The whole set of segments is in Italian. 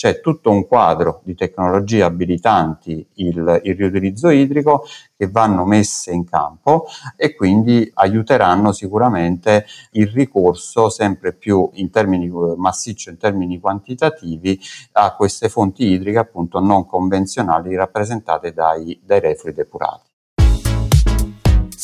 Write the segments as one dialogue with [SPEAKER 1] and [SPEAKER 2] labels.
[SPEAKER 1] c'è tutto un quadro di tecnologie abilitanti il, il riutilizzo idrico che vanno messe in campo e quindi aiuteranno sicuramente il ricorso sempre più in termini eh, massiccio, in termini quantitativi a queste fonti idriche appunto non convenzionali rappresentate dai, dai reflui depurati.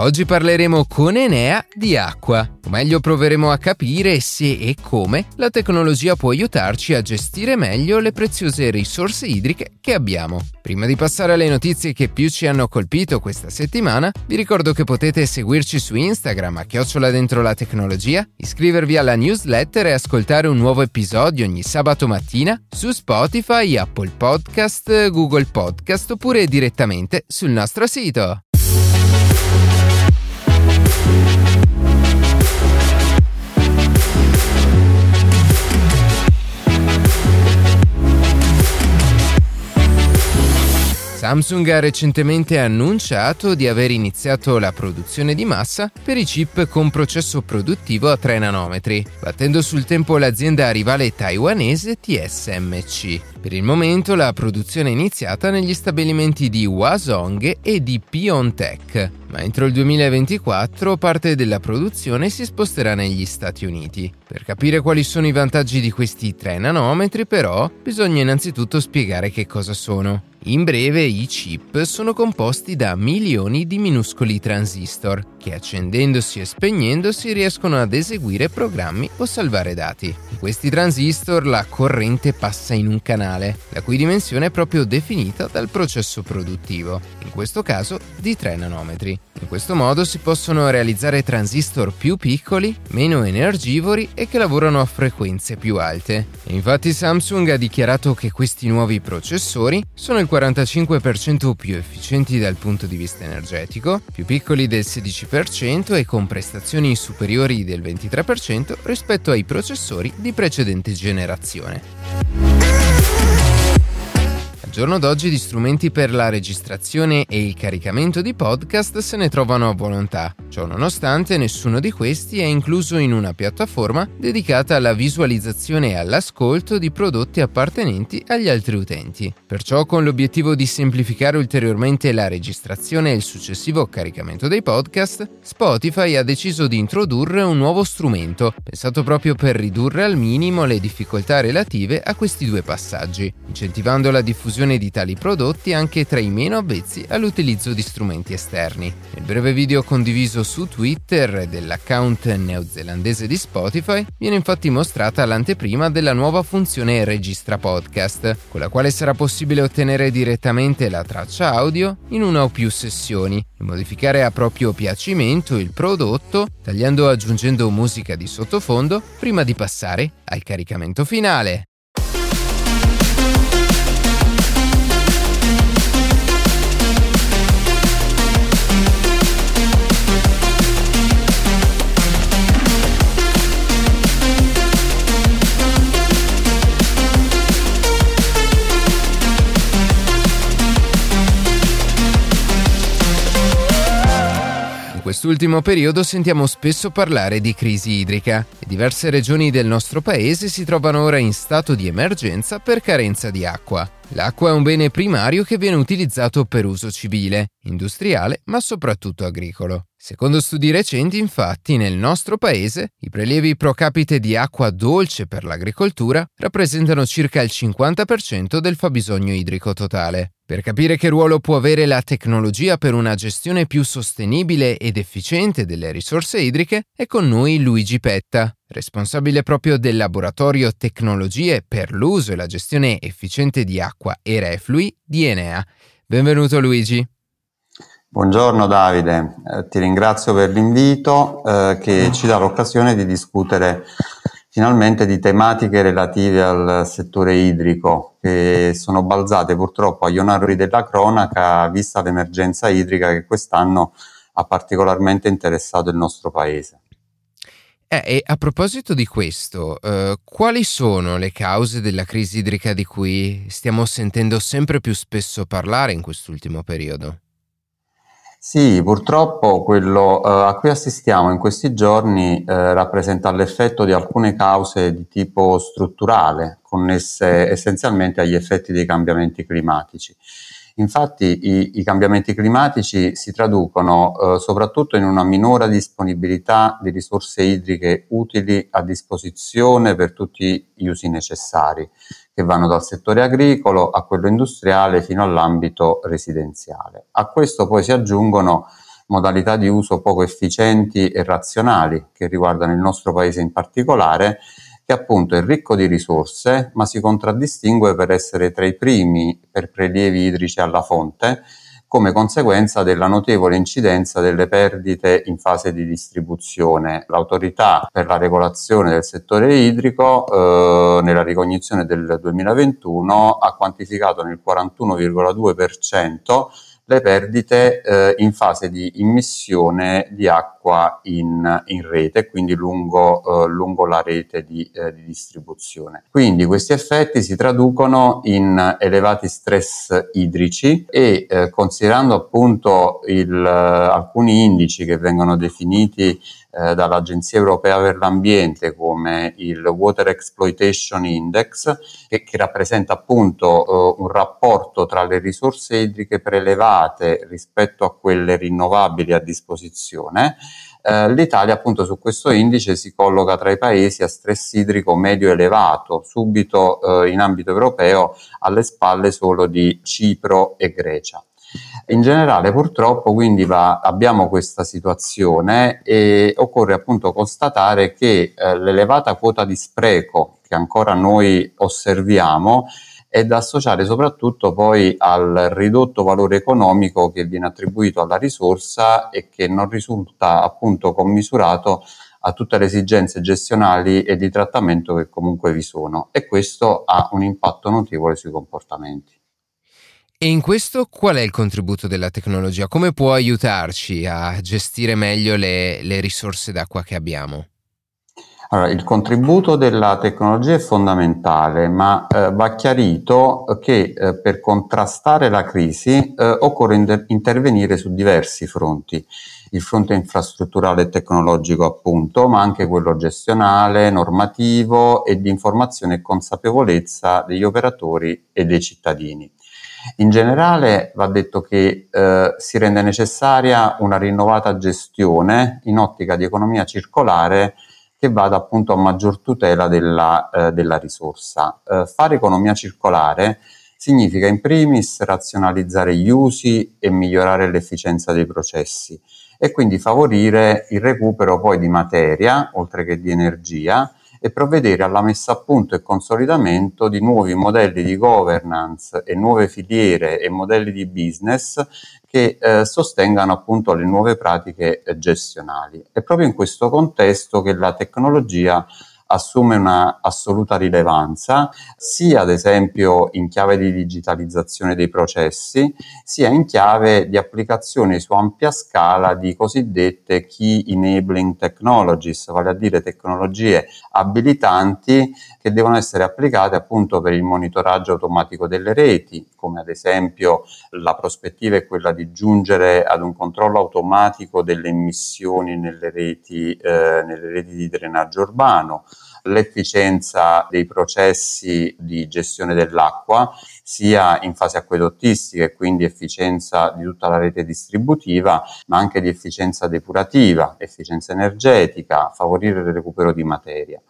[SPEAKER 2] Oggi parleremo con Enea di acqua, o meglio proveremo a capire se e come la tecnologia può aiutarci a gestire meglio le preziose risorse idriche che abbiamo. Prima di passare alle notizie che più ci hanno colpito questa settimana, vi ricordo che potete seguirci su Instagram a chiocciola dentro la tecnologia, iscrivervi alla newsletter e ascoltare un nuovo episodio ogni sabato mattina su Spotify, Apple Podcast, Google Podcast oppure direttamente sul nostro sito. Samsung ha recentemente annunciato di aver iniziato la produzione di massa per i chip con processo produttivo a 3 nanometri, battendo sul tempo l'azienda rivale taiwanese TSMC. Per il momento la produzione è iniziata negli stabilimenti di Huazhong e di Pyeongtaek, ma entro il 2024 parte della produzione si sposterà negli Stati Uniti. Per capire quali sono i vantaggi di questi 3 nanometri però bisogna innanzitutto spiegare che cosa sono. In breve, i chip sono composti da milioni di minuscoli transistor che accendendosi e spegnendosi riescono ad eseguire programmi o salvare dati. In questi transistor la corrente passa in un canale, la cui dimensione è proprio definita dal processo produttivo, in questo caso di 3 nanometri. In questo modo si possono realizzare transistor più piccoli, meno energivori e che lavorano a frequenze più alte. E infatti Samsung ha dichiarato che questi nuovi processori sono il 45% più efficienti dal punto di vista energetico, più piccoli del 16% e con prestazioni superiori del 23% rispetto ai processori di precedente generazione. Al giorno d'oggi di strumenti per la registrazione e il caricamento di podcast se ne trovano a volontà. Ciò nonostante, nessuno di questi è incluso in una piattaforma dedicata alla visualizzazione e all'ascolto di prodotti appartenenti agli altri utenti. Perciò, con l'obiettivo di semplificare ulteriormente la registrazione e il successivo caricamento dei podcast, Spotify ha deciso di introdurre un nuovo strumento, pensato proprio per ridurre al minimo le difficoltà relative a questi due passaggi, incentivando la diffusione diffusione di tali prodotti anche tra i meno avvezzi all'utilizzo di strumenti esterni. Nel breve video condiviso su Twitter dell'account neozelandese di Spotify viene infatti mostrata l'anteprima della nuova funzione Registra Podcast, con la quale sarà possibile ottenere direttamente la traccia audio in una o più sessioni e modificare a proprio piacimento il prodotto, tagliando o aggiungendo musica di sottofondo prima di passare al caricamento finale. Quest'ultimo periodo sentiamo spesso parlare di crisi idrica e diverse regioni del nostro paese si trovano ora in stato di emergenza per carenza di acqua. L'acqua è un bene primario che viene utilizzato per uso civile, industriale, ma soprattutto agricolo. Secondo studi recenti, infatti, nel nostro paese i prelievi pro capite di acqua dolce per l'agricoltura rappresentano circa il 50% del fabbisogno idrico totale. Per capire che ruolo può avere la tecnologia per una gestione più sostenibile ed efficiente delle risorse idriche, è con noi Luigi Petta, responsabile proprio del laboratorio Tecnologie per l'uso e la gestione efficiente di acqua e reflui di Enea. Benvenuto Luigi.
[SPEAKER 1] Buongiorno Davide, eh, ti ringrazio per l'invito eh, che ci dà l'occasione di discutere finalmente di tematiche relative al settore idrico che sono balzate purtroppo agli onori della cronaca vista l'emergenza idrica che quest'anno ha particolarmente interessato il nostro paese.
[SPEAKER 2] Eh, e a proposito di questo, eh, quali sono le cause della crisi idrica di cui stiamo sentendo sempre più spesso parlare in quest'ultimo periodo?
[SPEAKER 1] Sì, purtroppo quello eh, a cui assistiamo in questi giorni eh, rappresenta l'effetto di alcune cause di tipo strutturale, connesse essenzialmente agli effetti dei cambiamenti climatici. Infatti i, i cambiamenti climatici si traducono eh, soprattutto in una minore disponibilità di risorse idriche utili a disposizione per tutti gli usi necessari, che vanno dal settore agricolo a quello industriale fino all'ambito residenziale. A questo poi si aggiungono modalità di uso poco efficienti e razionali che riguardano il nostro paese in particolare che appunto è ricco di risorse, ma si contraddistingue per essere tra i primi per prelievi idrici alla fonte, come conseguenza della notevole incidenza delle perdite in fase di distribuzione. L'autorità per la regolazione del settore idrico eh, nella ricognizione del 2021 ha quantificato nel 41,2% le perdite eh, in fase di immissione di acqua in, in rete, quindi lungo, eh, lungo la rete di, eh, di, distribuzione. Quindi questi effetti si traducono in elevati stress idrici e eh, considerando appunto il, alcuni indici che vengono definiti eh, dall'Agenzia Europea per l'Ambiente come il Water Exploitation Index, che, che rappresenta appunto eh, un rapporto tra le risorse idriche prelevate rispetto a quelle rinnovabili a disposizione. Uh, L'Italia appunto su questo indice si colloca tra i paesi a stress idrico medio elevato, subito uh, in ambito europeo alle spalle solo di Cipro e Grecia. In generale purtroppo quindi va, abbiamo questa situazione e occorre appunto constatare che eh, l'elevata quota di spreco che ancora noi osserviamo è da associare soprattutto poi al ridotto valore economico che viene attribuito alla risorsa e che non risulta appunto commisurato a tutte le esigenze gestionali e di trattamento che comunque vi sono e questo ha un impatto notevole sui comportamenti.
[SPEAKER 2] E in questo qual è il contributo della tecnologia? Come può aiutarci a gestire meglio le, le risorse d'acqua che abbiamo?
[SPEAKER 1] Allora, il contributo della tecnologia è fondamentale, ma eh, va chiarito che eh, per contrastare la crisi eh, occorre inter- intervenire su diversi fronti. Il fronte infrastrutturale e tecnologico, appunto, ma anche quello gestionale, normativo e di informazione e consapevolezza degli operatori e dei cittadini. In generale va detto che eh, si rende necessaria una rinnovata gestione in ottica di economia circolare che vada appunto a maggior tutela della, eh, della risorsa. Eh, fare economia circolare significa in primis razionalizzare gli usi e migliorare l'efficienza dei processi e quindi favorire il recupero poi di materia, oltre che di energia, e provvedere alla messa a punto e consolidamento di nuovi modelli di governance e nuove filiere e modelli di business che eh, sostengano appunto le nuove pratiche eh, gestionali. È proprio in questo contesto che la tecnologia assume una assoluta rilevanza, sia ad esempio in chiave di digitalizzazione dei processi, sia in chiave di applicazione su ampia scala di cosiddette key enabling technologies, vale a dire tecnologie abilitanti che devono essere applicate appunto per il monitoraggio automatico delle reti, come ad esempio la prospettiva è quella di giungere ad un controllo automatico delle emissioni nelle reti, eh, nelle reti di drenaggio urbano, l'efficienza dei processi di gestione dell'acqua, sia in fase acquedottistica e quindi efficienza di tutta la rete distributiva, ma anche di efficienza depurativa, efficienza energetica, favorire il recupero di materia.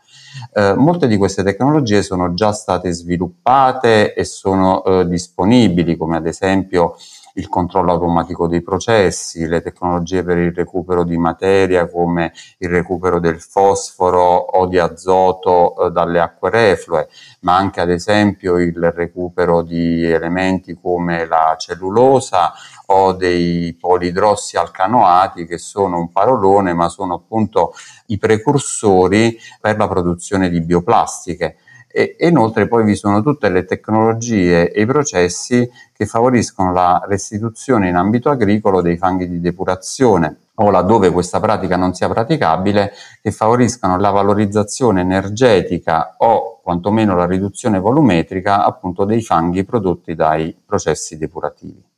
[SPEAKER 1] Eh, molte di queste tecnologie sono già state sviluppate e sono eh, disponibili, come ad esempio il controllo automatico dei processi, le tecnologie per il recupero di materia come il recupero del fosforo o di azoto eh, dalle acque reflue, ma anche ad esempio il recupero di elementi come la cellulosa o dei polidrossi alcanoati che sono un parolone ma sono appunto i precursori per la produzione di bioplastiche e, e inoltre poi vi sono tutte le tecnologie e i processi che favoriscono la restituzione in ambito agricolo dei fanghi di depurazione o laddove questa pratica non sia praticabile, che favoriscano la valorizzazione energetica o quantomeno la riduzione volumetrica appunto dei fanghi prodotti dai processi depurativi.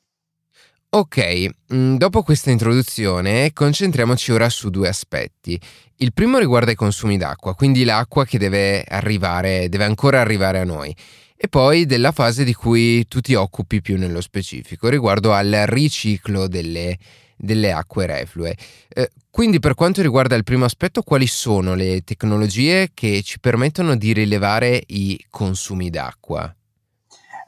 [SPEAKER 2] Ok, mm, dopo questa introduzione concentriamoci ora su due aspetti. Il primo riguarda i consumi d'acqua, quindi l'acqua che deve arrivare, deve ancora arrivare a noi. E poi della fase di cui tu ti occupi più nello specifico, riguardo al riciclo delle, delle acque reflue. Eh, quindi per quanto riguarda il primo aspetto, quali sono le tecnologie che ci permettono di rilevare i consumi d'acqua?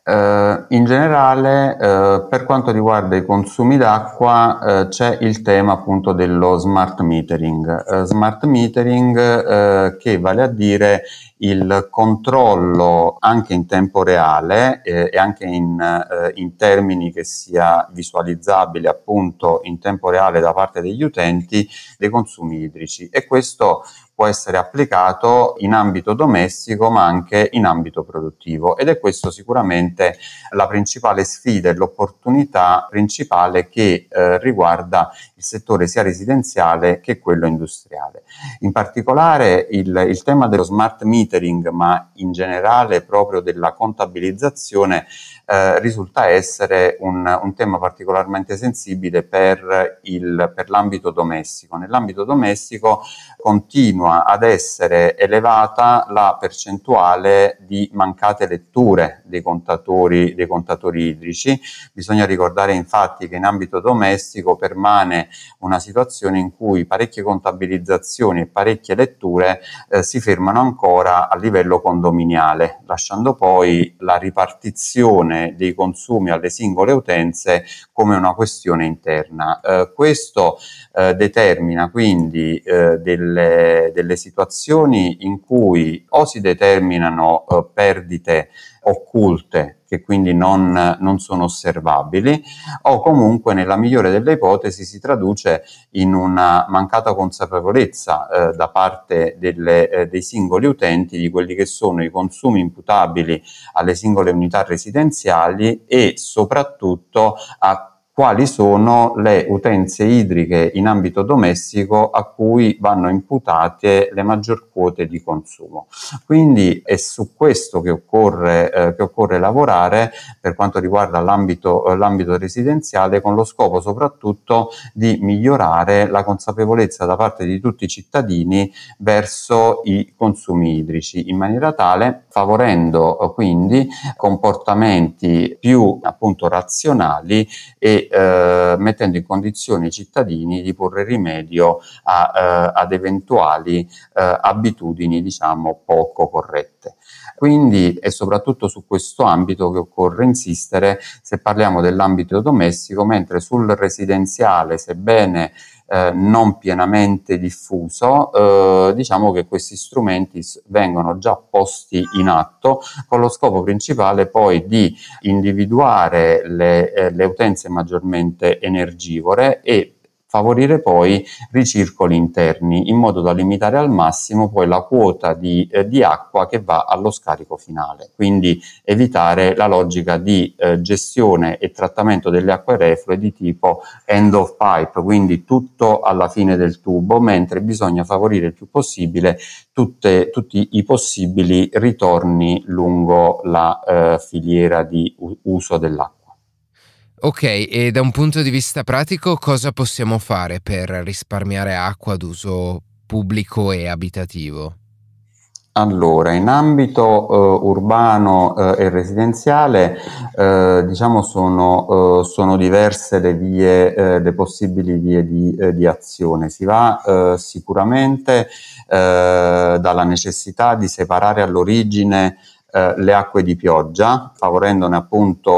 [SPEAKER 1] Uh, in generale, uh, per quanto riguarda i consumi d'acqua, uh, c'è il tema appunto dello smart metering. smart metering che vale a dire il controllo anche in tempo reale eh, e anche in, eh, in, termini che sia visualizzabile appunto in tempo reale da parte degli utenti dei consumi idrici e questo può essere applicato in ambito domestico ma anche in ambito produttivo ed è questo sicuramente la principale sfida e l'opportunità principale che eh, riguarda il settore sia residenziale che quello industriale. In particolare il, il tema dello smart metering ma in generale proprio della contabilizzazione eh, risulta essere un, un, tema particolarmente sensibile per, il, per l'ambito domestico. Nell'ambito domestico continua ad essere elevata la percentuale di mancate letture dei contatori, dei contatori idrici. Bisogna ricordare infatti che in ambito domestico permane una situazione in cui parecchie contabilizzazioni e parecchie letture eh, si fermano ancora a livello condominiale, lasciando poi la ripartizione dei consumi alle singole utenze come una questione interna. Eh, questo eh, determina quindi eh, delle, delle, situazioni in cui o si determinano eh, perdite occulte che quindi non, non, sono osservabili o comunque nella migliore delle ipotesi si traduce in una mancata consapevolezza eh, da parte delle, eh, dei singoli utenti di quelli che sono i consumi imputabili alle singole unità residenziali e soprattutto a quali sono le utenze idriche in ambito domestico a cui vanno imputate le maggior quote di consumo. Quindi è su questo che occorre, eh, che occorre lavorare per quanto riguarda l'ambito, eh, l'ambito residenziale con lo scopo soprattutto di migliorare la consapevolezza da parte di tutti i cittadini verso i consumi idrici in maniera tale favorendo eh, quindi comportamenti più appunto razionali e eh, mettendo in condizione i cittadini di porre rimedio a, eh, ad eventuali eh, abitudini diciamo poco corrette. Quindi è soprattutto su questo ambito che occorre insistere se parliamo dell'ambito domestico, mentre sul residenziale, sebbene eh, non pienamente diffuso, eh, diciamo che questi strumenti vengono già posti in atto con lo scopo principale poi di individuare le, eh, le utenze maggiormente energivore e favorire poi ricircoli interni in modo da limitare al massimo poi la quota di, eh, di acqua che va allo scarico finale, quindi evitare la logica di eh, gestione e trattamento delle acque reflue di tipo end of pipe, quindi tutto alla fine del tubo, mentre bisogna favorire il più possibile tutte, tutti i possibili ritorni lungo la eh, filiera di u- uso dell'acqua.
[SPEAKER 2] Ok, e da un punto di vista pratico cosa possiamo fare per risparmiare acqua ad uso pubblico e abitativo?
[SPEAKER 1] Allora, in ambito uh, urbano uh, e residenziale, uh, diciamo sono, sono, diverse le vie, le possibili vie di, di azione. Si va sicuramente dalla necessità di separare all'origine eh, le acque di pioggia, favorendone appunto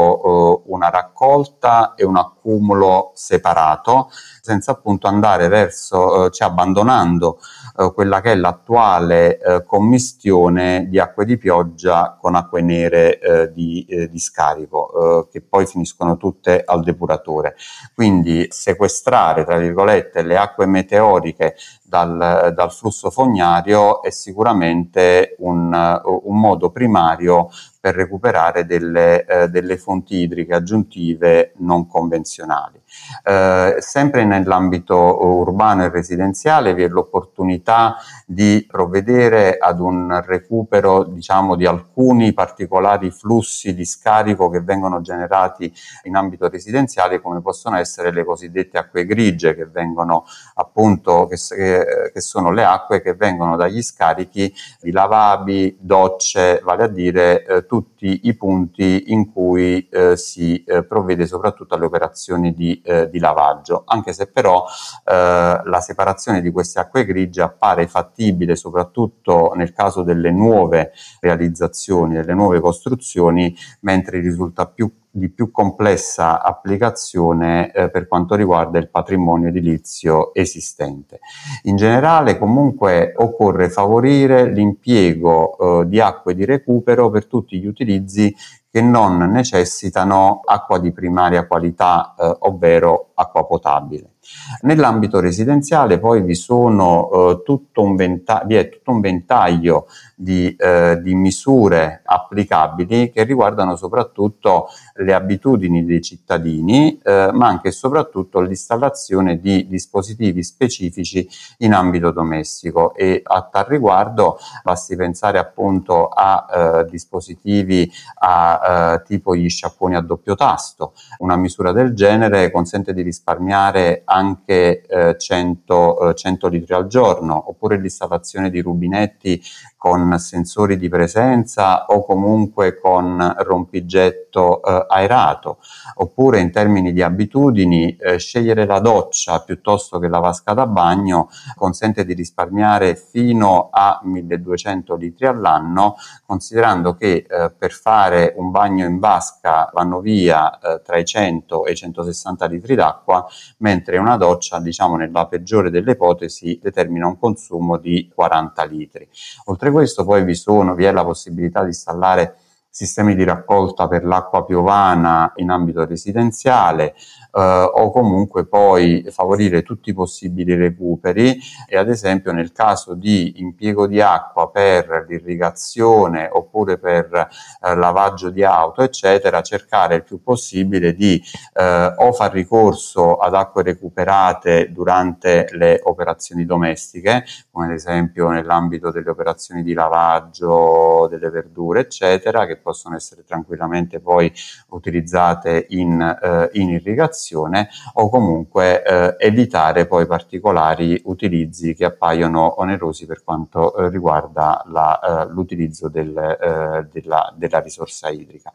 [SPEAKER 1] eh, una raccolta e una accumulo separato, senza appunto andare verso, cioè abbandonando eh, quella che è l'attuale commistione di acque di pioggia con acque nere di, di, scarico, che poi finiscono tutte al depuratore. Quindi sequestrare, tra virgolette, le acque meteoriche dal, dal flusso fognario è sicuramente un, un modo primario per recuperare delle, eh, delle, fonti idriche aggiuntive non convenzionali. Eh, sempre nell'ambito urbano e residenziale vi è l'opportunità di provvedere ad un recupero diciamo, di alcuni particolari flussi di scarico che vengono generati in ambito residenziale come possono essere le cosiddette acque grigie che vengono appunto che, che sono le acque che vengono dagli scarichi di lavabi, docce, vale a dire eh, tutti i punti in cui eh, si eh, provvede soprattutto alle operazioni di, eh, di lavaggio, anche se però eh, la separazione di queste acque grigie appare fattibile soprattutto nel caso delle nuove realizzazioni, delle nuove costruzioni, mentre risulta più di più complessa applicazione eh, per quanto riguarda il patrimonio edilizio esistente. In generale comunque occorre favorire l'impiego eh, di acque di recupero per tutti gli utilizzi che non necessitano acqua di primaria qualità, eh, ovvero acqua potabile. Nell'ambito residenziale poi vi, sono, eh, tutto un venta- vi è tutto un ventaglio di, eh, di, misure applicabili che riguardano soprattutto le abitudini dei cittadini, eh, ma anche e soprattutto l'installazione di dispositivi specifici in ambito domestico e a tal riguardo basti pensare appunto a eh, dispositivi a eh, tipo gli sciacquoni a doppio tasto. Una misura del genere consente di risparmiare anche eh, 100, 100 litri al giorno, oppure l'installazione di rubinetti con sensori di presenza o comunque con rompigetto eh, aerato, oppure in termini di abitudini eh, scegliere la doccia piuttosto che la vasca da bagno consente di risparmiare fino a 1200 litri all'anno, considerando che eh, per fare un bagno in vasca vanno via eh, tra i 100 e i 160 litri d'acqua, mentre una doccia, diciamo nella peggiore delle ipotesi, determina un consumo di 40 litri. Oltre questo poi vi, sono, vi è la possibilità di installare sistemi di raccolta per l'acqua piovana in ambito residenziale, eh, o comunque poi favorire tutti i possibili recuperi. E ad esempio nel caso di impiego di acqua per l'irrigazione oppure per eh, lavaggio di auto eccetera cercare il più possibile di eh, o far ricorso ad acque recuperate durante le operazioni domestiche come ad esempio nell'ambito delle operazioni di lavaggio delle verdure eccetera che possono essere tranquillamente poi utilizzate in, eh, in irrigazione o comunque eh, evitare poi particolari utilizzi che appaiono onerosi per quanto eh, riguarda la, eh, l'utilizzo del, eh, della, della risorsa idrica.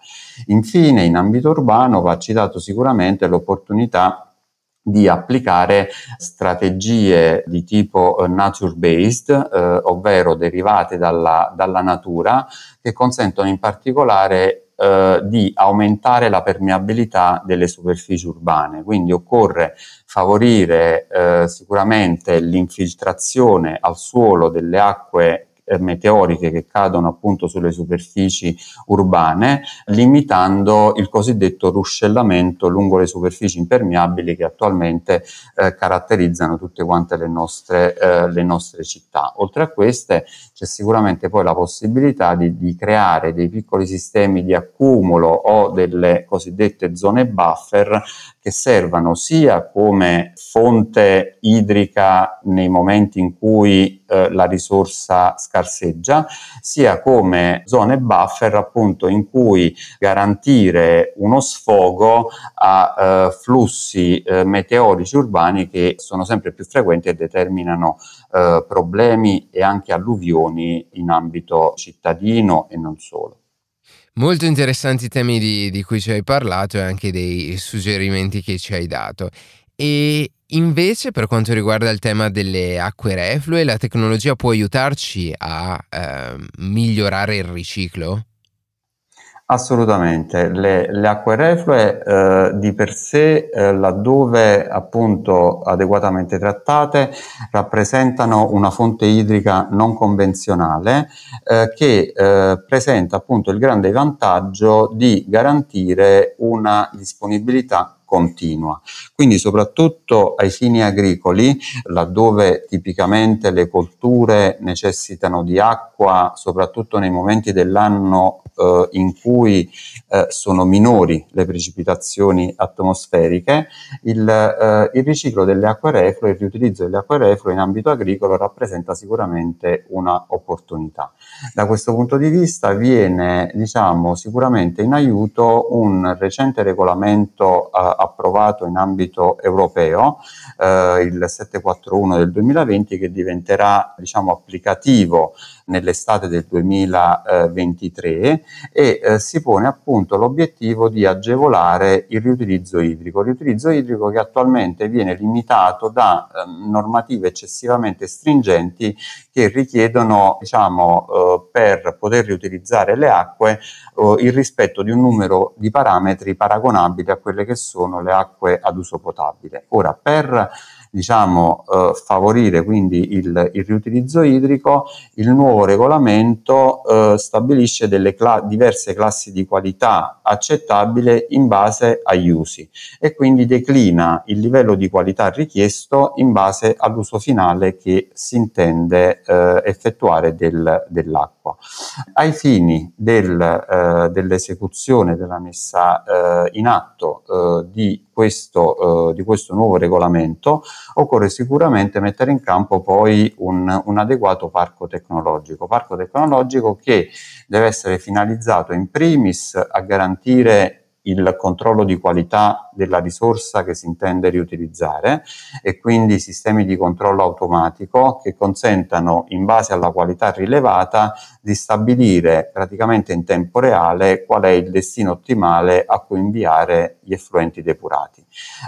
[SPEAKER 1] Infine, in ambito urbano va citato sicuramente l'opportunità di applicare strategie di tipo uh, nature-based, eh, ovvero derivate dalla, dalla, natura, che consentono in particolare eh, di aumentare la permeabilità delle superfici urbane. Quindi occorre favorire eh, sicuramente l'infiltrazione al suolo delle acque eh, meteoriche che cadono appunto sulle superfici urbane, limitando il cosiddetto ruscellamento lungo le superfici impermeabili che attualmente eh, caratterizzano tutte quante le nostre, eh, le nostre città. Oltre a queste c'è sicuramente poi la possibilità di, di creare dei piccoli sistemi di accumulo o delle cosiddette zone buffer che servano sia come fonte idrica nei momenti in cui eh, la risorsa scarseggia, sia come zone buffer appunto in cui garantire uno sfogo a eh, flussi eh, meteorici urbani che sono sempre più frequenti e determinano eh, problemi e anche alluvioni in ambito cittadino e non solo.
[SPEAKER 2] Molto interessanti i temi di, di cui ci hai parlato e anche dei suggerimenti che ci hai dato. E invece per quanto riguarda il tema delle acque reflue, la tecnologia può aiutarci a eh, migliorare il riciclo?
[SPEAKER 1] Assolutamente, le, le acque reflue eh, di per sé, eh, laddove appunto adeguatamente trattate, rappresentano una fonte idrica non convenzionale eh, che eh, presenta appunto il grande vantaggio di garantire una disponibilità continua. Quindi soprattutto ai fini agricoli, laddove tipicamente le colture necessitano di acqua, soprattutto nei momenti dell'anno eh, in cui eh, sono minori le precipitazioni atmosferiche, il, eh, il riciclo delle acque reflue, il riutilizzo delle acque reflue in ambito agricolo rappresenta sicuramente una opportunità. Da questo punto di vista viene diciamo, sicuramente in aiuto un recente regolamento eh, approvato in ambito europeo, eh, il 741 del 2020, che diventerà diciamo, applicativo nell'estate del 2023 e eh, si pone appunto l'obiettivo di agevolare il riutilizzo idrico, il riutilizzo idrico che attualmente viene limitato da eh, normative eccessivamente stringenti che richiedono diciamo, eh, per poter riutilizzare le acque eh, il rispetto di un numero di parametri paragonabili a quelle che sono le acque ad uso potabile. Ora, per diciamo, eh, favorire quindi il, il, riutilizzo idrico, il nuovo regolamento eh, stabilisce delle cla- diverse classi di qualità accettabile in base agli usi e quindi declina il livello di qualità richiesto in base all'uso finale che si intende eh, effettuare del, dell'acqua. Ai fini del, eh, dell'esecuzione della messa eh, in atto eh, di questo, uh, di questo nuovo regolamento, occorre sicuramente mettere in campo poi un, un adeguato parco tecnologico, parco tecnologico che deve essere finalizzato in primis a garantire il controllo di qualità della risorsa che si intende riutilizzare e quindi sistemi di controllo automatico che consentano in base alla qualità rilevata di stabilire praticamente in tempo reale qual è il destino ottimale a cui inviare gli effluenti depurati.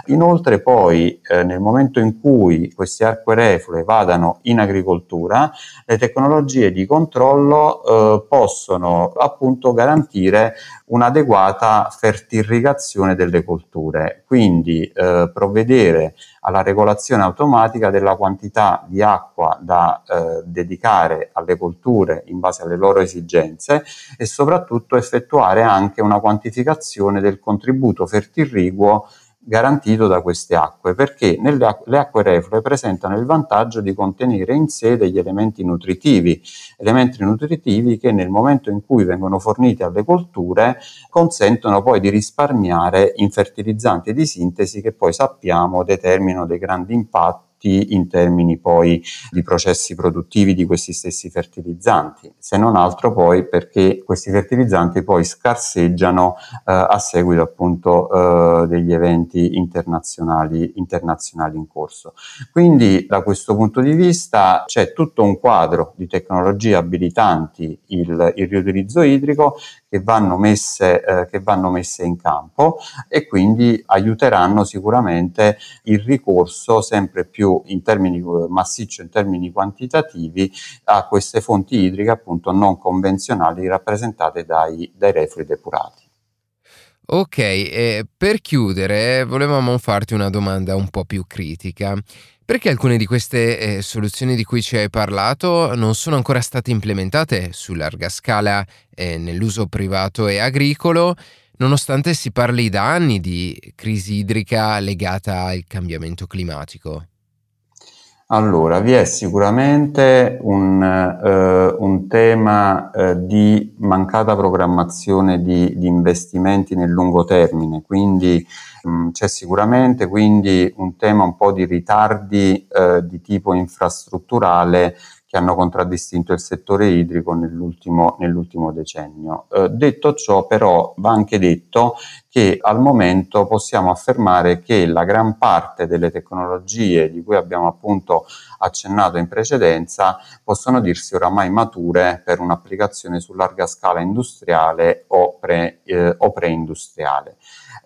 [SPEAKER 1] Inoltre poi eh, nel momento in cui questi acque reflue vadano in agricoltura, le tecnologie di controllo eh, possono appunto garantire un'adeguata fertirrigazione delle colture, quindi eh, provvedere alla regolazione automatica della quantità di acqua da eh, dedicare alle colture in base alle loro esigenze e soprattutto effettuare anche una quantificazione del contributo fertirriguo garantito da queste acque, perché nelle, le acque reflue presentano il vantaggio di contenere in sé degli elementi nutritivi, elementi nutritivi che nel momento in cui vengono forniti alle colture consentono poi di risparmiare in fertilizzanti di sintesi che poi sappiamo determinano dei grandi impatti effetti in termini poi di processi produttivi di questi stessi fertilizzanti, se non altro poi perché questi fertilizzanti poi scarseggiano eh, a seguito appunto eh, degli eventi internazionali, internazionali in corso. Quindi da questo punto di vista c'è tutto un quadro di tecnologie abilitanti il, il riutilizzo idrico che vanno, messe, eh, che vanno messe in campo e quindi aiuteranno sicuramente il ricorso sempre più in termini eh, massiccio, in termini quantitativi, a queste fonti idriche appunto non convenzionali rappresentate dai, dai reflui depurati.
[SPEAKER 2] Ok, e per chiudere volevamo farti una domanda un po' più critica. Perché alcune di queste eh, soluzioni di cui ci hai parlato non sono ancora state implementate su larga scala eh, nell'uso privato e agricolo, nonostante si parli da anni di crisi idrica legata al cambiamento climatico?
[SPEAKER 1] Allora, vi è sicuramente un, eh, un tema eh, di mancata programmazione di, di, investimenti nel lungo termine, quindi mh, mm, c'è sicuramente quindi un tema un po' di ritardi eh, di tipo infrastrutturale che hanno contraddistinto il settore idrico nell'ultimo, nell'ultimo decennio. Eh, detto ciò, però, va anche detto che al momento possiamo affermare che la gran parte delle tecnologie di cui abbiamo appunto accennato in precedenza possono dirsi oramai mature per un'applicazione su larga scala industriale o, pre, eh, o preindustriale.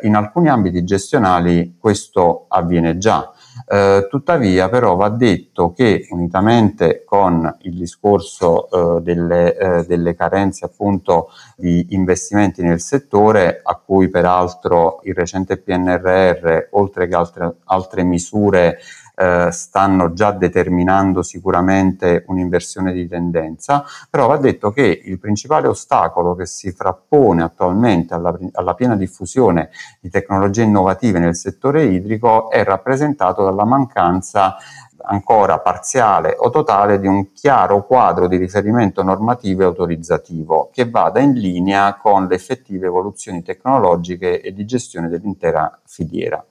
[SPEAKER 1] In alcuni ambiti gestionali questo avviene già Eh, tuttavia però va detto che unitamente con il discorso eh, delle, eh, delle, carenze appunto di investimenti nel settore a cui peraltro il recente PNRR oltre che altre, altre misure eh, stanno già determinando sicuramente un'inversione di tendenza, però va detto che il principale ostacolo che si frappone attualmente alla, alla piena diffusione di tecnologie innovative nel settore idrico è rappresentato dalla mancanza ancora parziale o totale di un chiaro quadro di riferimento normativo e autorizzativo che vada in linea con le effettive evoluzioni tecnologiche e di gestione dell'intera filiera.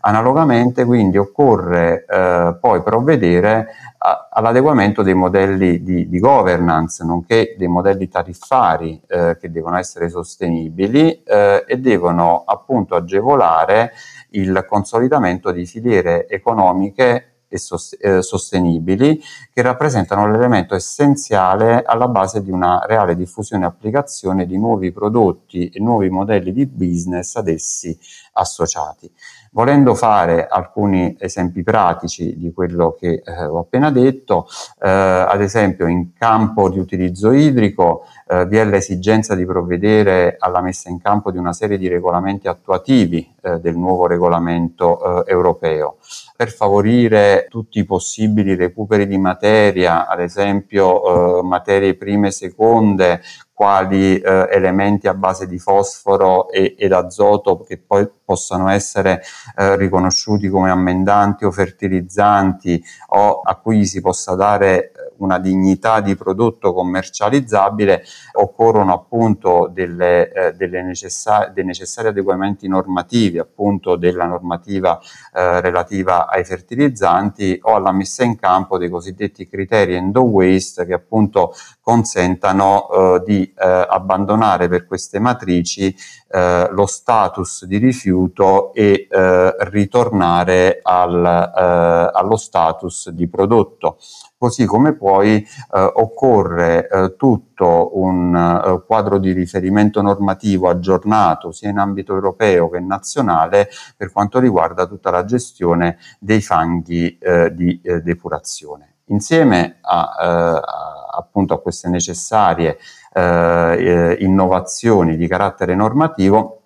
[SPEAKER 1] Analogamente quindi occorre eh, poi provvedere a, all'adeguamento dei modelli di, di, governance, nonché dei modelli tariffari eh, che devono essere sostenibili eh, e devono appunto agevolare il consolidamento di filiere economiche e eh, sostenibili che rappresentano l'elemento essenziale alla base di una reale diffusione e applicazione di nuovi prodotti e nuovi modelli di business ad essi associati. Volendo fare alcuni esempi pratici di quello che eh, ho appena detto, eh, ad esempio in campo di utilizzo idrico eh, vi è l'esigenza di provvedere alla messa in campo di una serie di regolamenti attuativi eh, del nuovo regolamento eh, europeo per favorire tutti i possibili recuperi di materia, ad esempio eh, materie prime e seconde, quali eh, elementi a base di fosforo e, ed azoto che poi possano essere eh, riconosciuti come ammendanti o fertilizzanti o a cui si possa dare una dignità di prodotto commercializzabile, occorrono appunto delle, eh, delle necessari, dei necessari adeguamenti normativi, appunto della normativa eh, relativa ai fertilizzanti o alla messa in campo dei cosiddetti criteri end waste che appunto consentano eh, di eh, abbandonare per queste matrici eh, lo status di rifiuto e eh, ritornare al, allo status di prodotto. Così come poi eh, occorre eh, tutto un eh, quadro di riferimento normativo aggiornato sia in ambito europeo che nazionale per quanto riguarda tutta la gestione dei fanghi di depurazione. Insieme a, a appunto a queste necessarie eh, innovazioni di carattere normativo,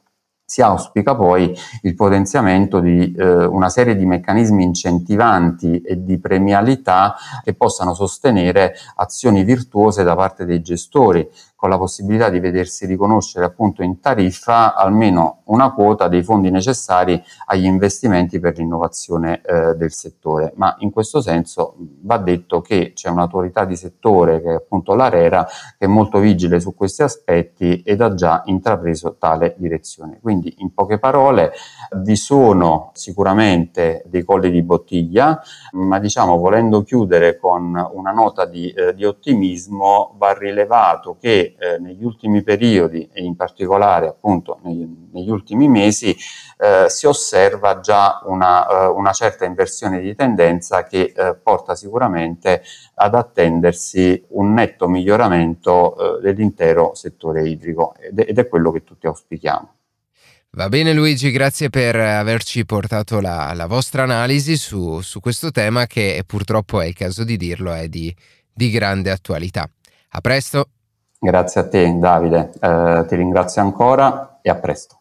[SPEAKER 1] si auspica poi il potenziamento di eh, una serie di meccanismi incentivanti e di premialità che possano sostenere azioni virtuose da parte dei gestori, con la possibilità di vedersi riconoscere appunto in tariffa almeno una quota dei fondi necessari agli investimenti per l'innovazione eh, del settore. Ma in questo senso va detto che c'è un'autorità di settore che è appunto l'ARERA che è molto vigile su questi aspetti ed ha già intrapreso tale direzione. Quindi in poche parole vi sono sicuramente dei colli di bottiglia, ma diciamo volendo chiudere con una nota di, eh, di ottimismo va rilevato che eh, negli ultimi periodi e in particolare appunto negli, negli ultimi mesi eh, si osserva già una, eh, una, certa inversione di tendenza che eh, porta sicuramente ad attendersi un netto miglioramento eh, dell'intero settore idrico ed è, ed è quello che tutti auspichiamo.
[SPEAKER 2] Va bene Luigi, grazie per averci portato la, la vostra analisi su, su, questo tema che purtroppo è il caso di dirlo, è di, di grande attualità. A presto!
[SPEAKER 1] Grazie a te Davide, eh, ti ringrazio ancora e a presto.